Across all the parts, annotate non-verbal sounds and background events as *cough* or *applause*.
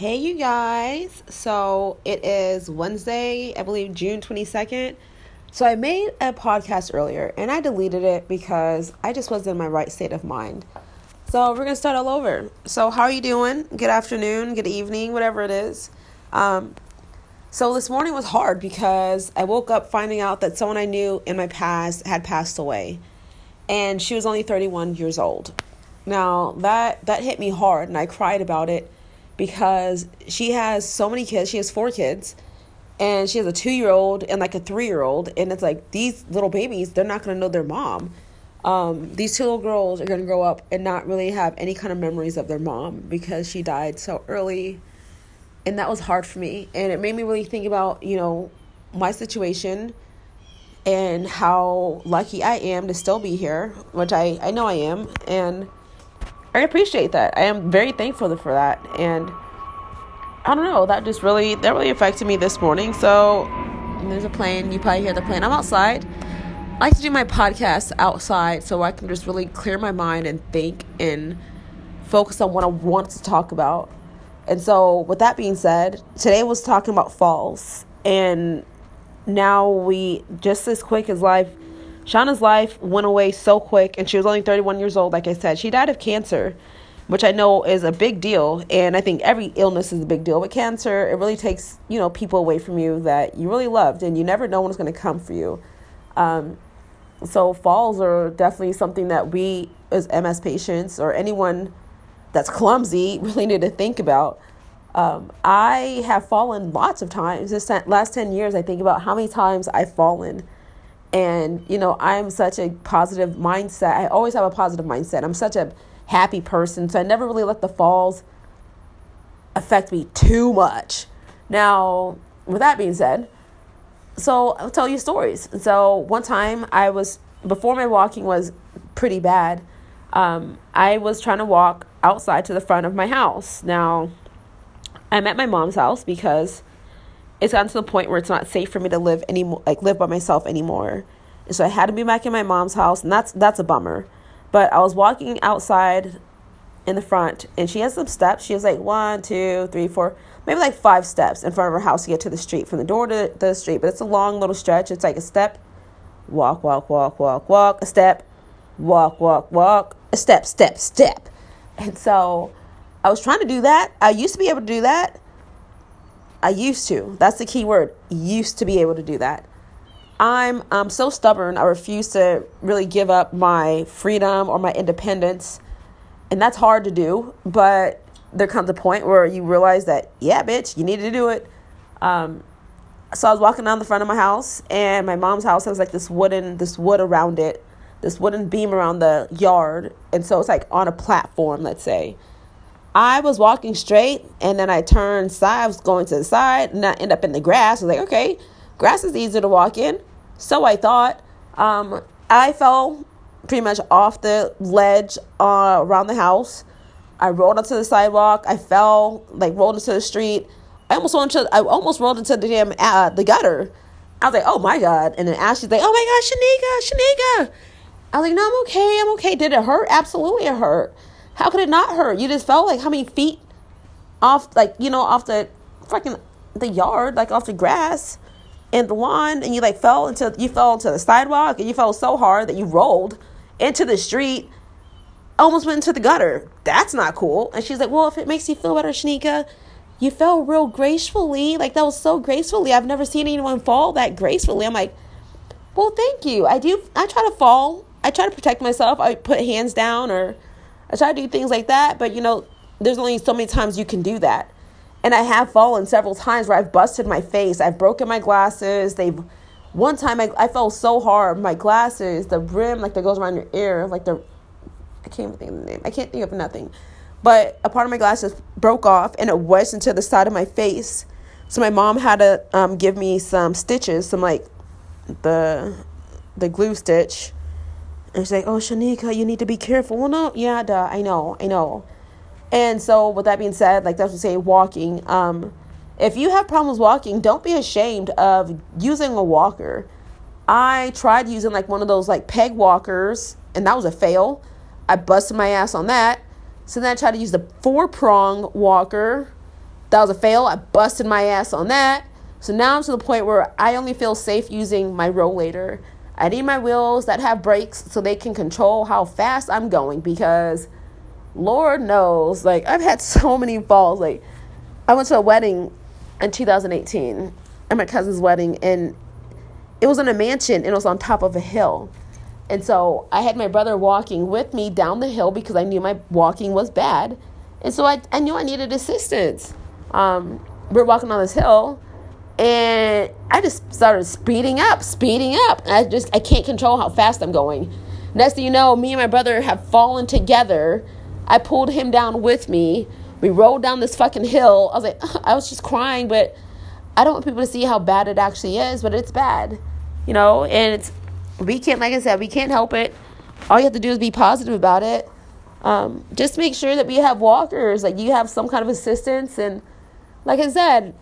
Hey, you guys. So it is Wednesday, I believe June 22nd. So I made a podcast earlier and I deleted it because I just wasn't in my right state of mind. So we're going to start all over. So, how are you doing? Good afternoon, good evening, whatever it is. Um, so this morning was hard because I woke up finding out that someone I knew in my past had passed away. And she was only 31 years old. Now, that that hit me hard and I cried about it because she has so many kids. She has four kids, and she has a two year old and like a three year old. And it's like these little babies, they're not going to know their mom. Um, these two little girls are going to grow up and not really have any kind of memories of their mom because she died so early. And that was hard for me. And it made me really think about, you know, my situation and how lucky I am to still be here, which I, I know I am. And I appreciate that. I am very thankful for that. And I don't know, that just really that really affected me this morning. So there's a plane, you probably hear the plane. I'm outside. I like to do my podcast outside so I can just really clear my mind and think and focus on what I want to talk about. And so with that being said, today was talking about falls. And now we just as quick as life Shauna's life went away so quick, and she was only 31 years old. Like I said, she died of cancer, which I know is a big deal. And I think every illness is a big deal. But cancer, it really takes you know people away from you that you really loved, and you never know when it's going to come for you. Um, so falls are definitely something that we, as MS patients or anyone that's clumsy, *laughs* really need to think about. Um, I have fallen lots of times. This last 10 years, I think about how many times I've fallen and, you know, I'm such a positive mindset. I always have a positive mindset. I'm such a happy person. So I never really let the falls affect me too much. Now, with that being said, so I'll tell you stories. So one time I was, before my walking was pretty bad, um, I was trying to walk outside to the front of my house. Now, I'm at my mom's house because it's gotten to the point where it's not safe for me to live anymore, like live by myself anymore. And so I had to be back in my mom's house, and that's that's a bummer. But I was walking outside in the front, and she has some steps. She has like one, two, three, four, maybe like five steps in front of her house to get to the street, from the door to the street. But it's a long little stretch. It's like a step, walk, walk, walk, walk, walk, a step, walk, walk, walk, a step, step, step. And so I was trying to do that. I used to be able to do that I used to. That's the key word. Used to be able to do that. I'm I'm so stubborn. I refuse to really give up my freedom or my independence. And that's hard to do, but there comes a point where you realize that, yeah, bitch, you need to do it. Um, so I was walking down the front of my house, and my mom's house has like this wooden, this wood around it, this wooden beam around the yard, and so it's like on a platform, let's say. I was walking straight and then I turned side, I was going to the side and I end up in the grass. I was like, okay, grass is easier to walk in. So I thought. Um, I fell pretty much off the ledge uh, around the house. I rolled onto the sidewalk. I fell, like rolled into the street. I almost rolled into, I almost rolled into the damn uh, the gutter. I was like, oh my god! And then Ashley's like, oh my god, Shanika, Shanika. I was like, no, I'm okay, I'm okay. Did it hurt? Absolutely, it hurt. How could it not hurt? You just felt like how many feet off, like, you know, off the freaking the yard, like off the grass and the lawn, and you like fell into you fell into the sidewalk and you fell so hard that you rolled into the street, almost went into the gutter. That's not cool. And she's like, Well, if it makes you feel better, Shanika, you fell real gracefully. Like that was so gracefully. I've never seen anyone fall that gracefully. I'm like, Well, thank you. I do I try to fall. I try to protect myself. I put hands down or I try to do things like that, but you know, there's only so many times you can do that. And I have fallen several times where I've busted my face. I've broken my glasses. They've one time I, I fell so hard, my glasses, the brim like that goes around your ear, like the I can't even think of the name. I can't think of nothing. But a part of my glasses broke off and it wedged into the side of my face. So my mom had to um, give me some stitches, some like the the glue stitch and like, oh, Shanika, you need to be careful. Well, no, yeah, duh, I know, I know. And so, with that being said, like that's what say walking. Um, if you have problems walking, don't be ashamed of using a walker. I tried using like one of those like peg walkers, and that was a fail. I busted my ass on that. So then I tried to use the four prong walker, That was a fail. I busted my ass on that. So now I'm to the point where I only feel safe using my rollator. I need my wheels that have brakes so they can control how fast I'm going because Lord knows, like I've had *laughs* so many falls. Like I went to a wedding in 2018 at my cousin's wedding and it was in a mansion and it was on top of a hill. And so I had my brother walking with me down the hill because I knew my walking was bad. And so I, I knew I needed assistance. Um, we are walking on this hill and I just started speeding up, speeding up. I just, I can't control how fast I'm going. Next thing you know, me and my brother have fallen together. I pulled him down with me. We rolled down this fucking hill. I was like, *laughs* I was just crying, but I don't want people to see how bad it actually is, but it's bad, you know, and it's, we can't, like I said, we can't help it. All you have to do is be positive about it. Um, just make sure that we have walkers, like you have some kind of assistance. And like I said,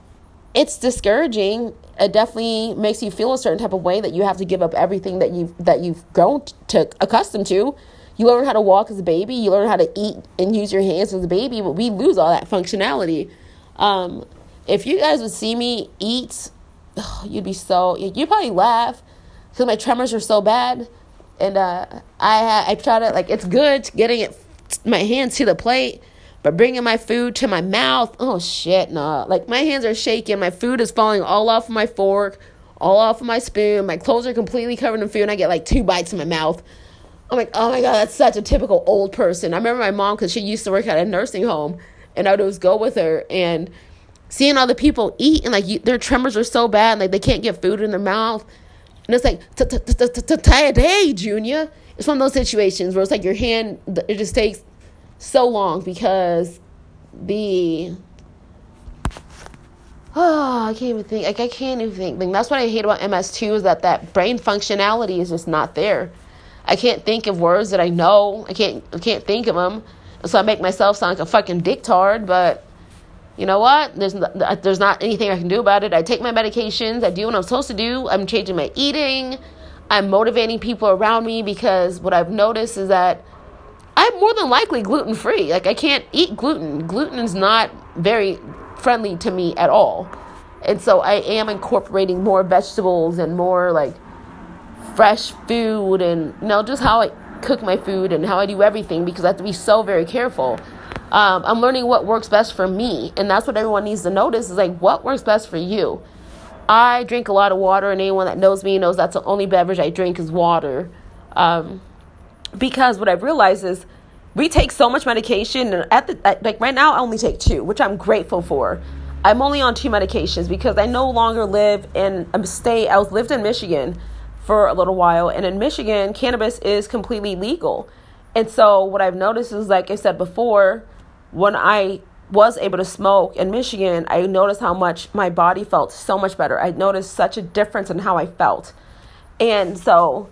it's discouraging. It definitely makes you feel a certain type of way that you have to give up everything that you've, that you've grown to accustomed to. You learn how to walk as a baby. You learn how to eat and use your hands as a baby, but we lose all that functionality. Um, if you guys would see me eat, *sighs* you'd be so you'd probably laugh because my tremors are so bad, and uh, I I try to like it's good getting it my hands to the plate, but bringing my food to my mouth, oh shit, nah. Like my hands are shaking, my food is falling all off of my fork, all off of my spoon, my clothes are completely covered in food, and I get like two bites in my mouth. I'm like, oh my god, that's such a typical old person. I remember my mom because she used to work at a nursing home, and I would always go with her and seeing all the people eat and like you, their tremors are so bad and like they can't get food in their mouth and it's like today junior it's one of those situations where it's like your hand it just takes so long because the *sighs* oh i can't even think like i can't even think like, that's what i hate about ms2 is that that brain functionality is just not there i can't think of words that i know i can't i can't think of them so i make myself sound like a fucking dictard but you know what? There's not, uh, there's not anything I can do about it. I take my medications. I do what I'm supposed to do. I'm changing my eating. I'm motivating people around me because what I've noticed is that I'm more than likely gluten free. Like I can't eat gluten. Gluten is not very friendly to me at all. And so I am incorporating more vegetables and more like fresh food and you know just how I cook my food and how I do everything because I have to be so very careful. Um, I'm learning what works best for me, and that's what everyone needs to notice is like what works best for you. I drink a lot of water, and anyone that knows me knows that's the only beverage I drink is water. Um, because what I've realized is we take so much medication, and at the at, like right now, I only take two, which I'm grateful for. I'm only on two medications because I no longer live in um, a state. I was lived in Michigan for a little while, and in Michigan, cannabis is completely legal. And so what I've noticed is, like I said before, when I was able to smoke in Michigan, I noticed how much my body felt so much better. I noticed such a difference in how I felt. And so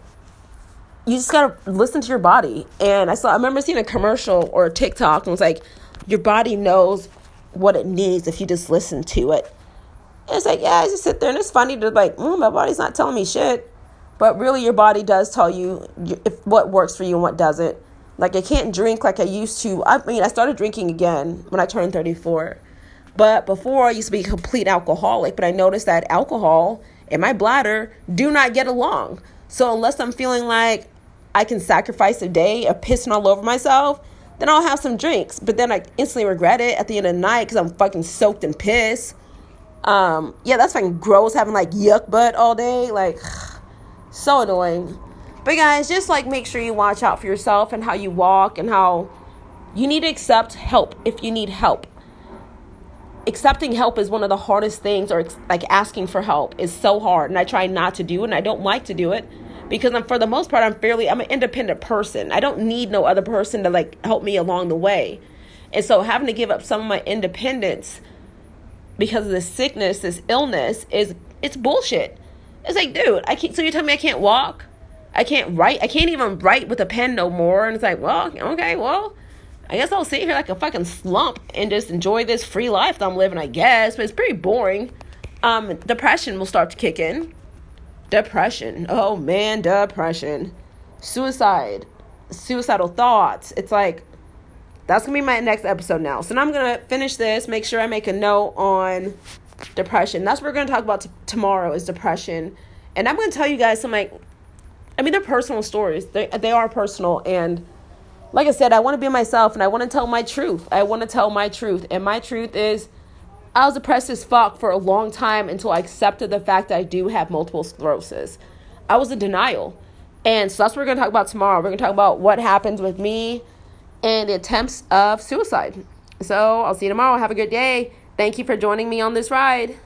you just gotta listen to your body. And I saw I remember seeing a commercial or a TikTok and it was like, your body knows what it needs if you just listen to it. And it's like, yeah, I just sit there and it's funny to like, mm, my body's not telling me shit. But really your body does tell you if what works for you and what doesn't. Like I can't drink like I used to. I mean, I started drinking again when I turned 34. But before I used to be a complete alcoholic, but I noticed that alcohol and my bladder do not get along. So unless I'm feeling like I can sacrifice a day of pissing all over myself, then I'll have some drinks. But then I instantly regret it at the end of the night because I'm fucking soaked in piss. Um, yeah, that's fucking gross having like yuck butt all day. Like, *sighs* so annoying. But guys, just like make sure you watch out for yourself and how you walk and how you need to accept help if you need help. Accepting help is one of the hardest things, or like asking for help is so hard. And I try not to do it, and I don't like to do it because I'm, for the most part, I'm fairly, I'm an independent person. I don't need no other person to like help me along the way. And so having to give up some of my independence because of this sickness, this illness, is it's bullshit. It's like, dude, I can't. So you tell me I can't walk? I can't write. I can't even write with a pen no more. And it's like, well, okay, well, I guess I'll sit here like a fucking slump and just enjoy this free life that I'm living, I guess. But it's pretty boring. Um, depression will start to kick in. Depression. Oh man, depression. Suicide. Suicidal thoughts. It's like that's gonna be my next episode now. So now I'm gonna finish this. Make sure I make a note on depression. That's what we're gonna talk about t- tomorrow is depression, and I'm gonna tell you guys some like, I mean, they're personal stories. They they are personal, and like I said, I want to be myself, and I want to tell my truth. I want to tell my truth, and my truth is. I was depressed as fuck for a long time until I accepted the fact that I do have multiple sclerosis. I was in denial. And so that's what we're going to talk about tomorrow. We're going to talk about what happens with me and the attempts of suicide. So I'll see you tomorrow. Have a good day. Thank you for joining me on this ride.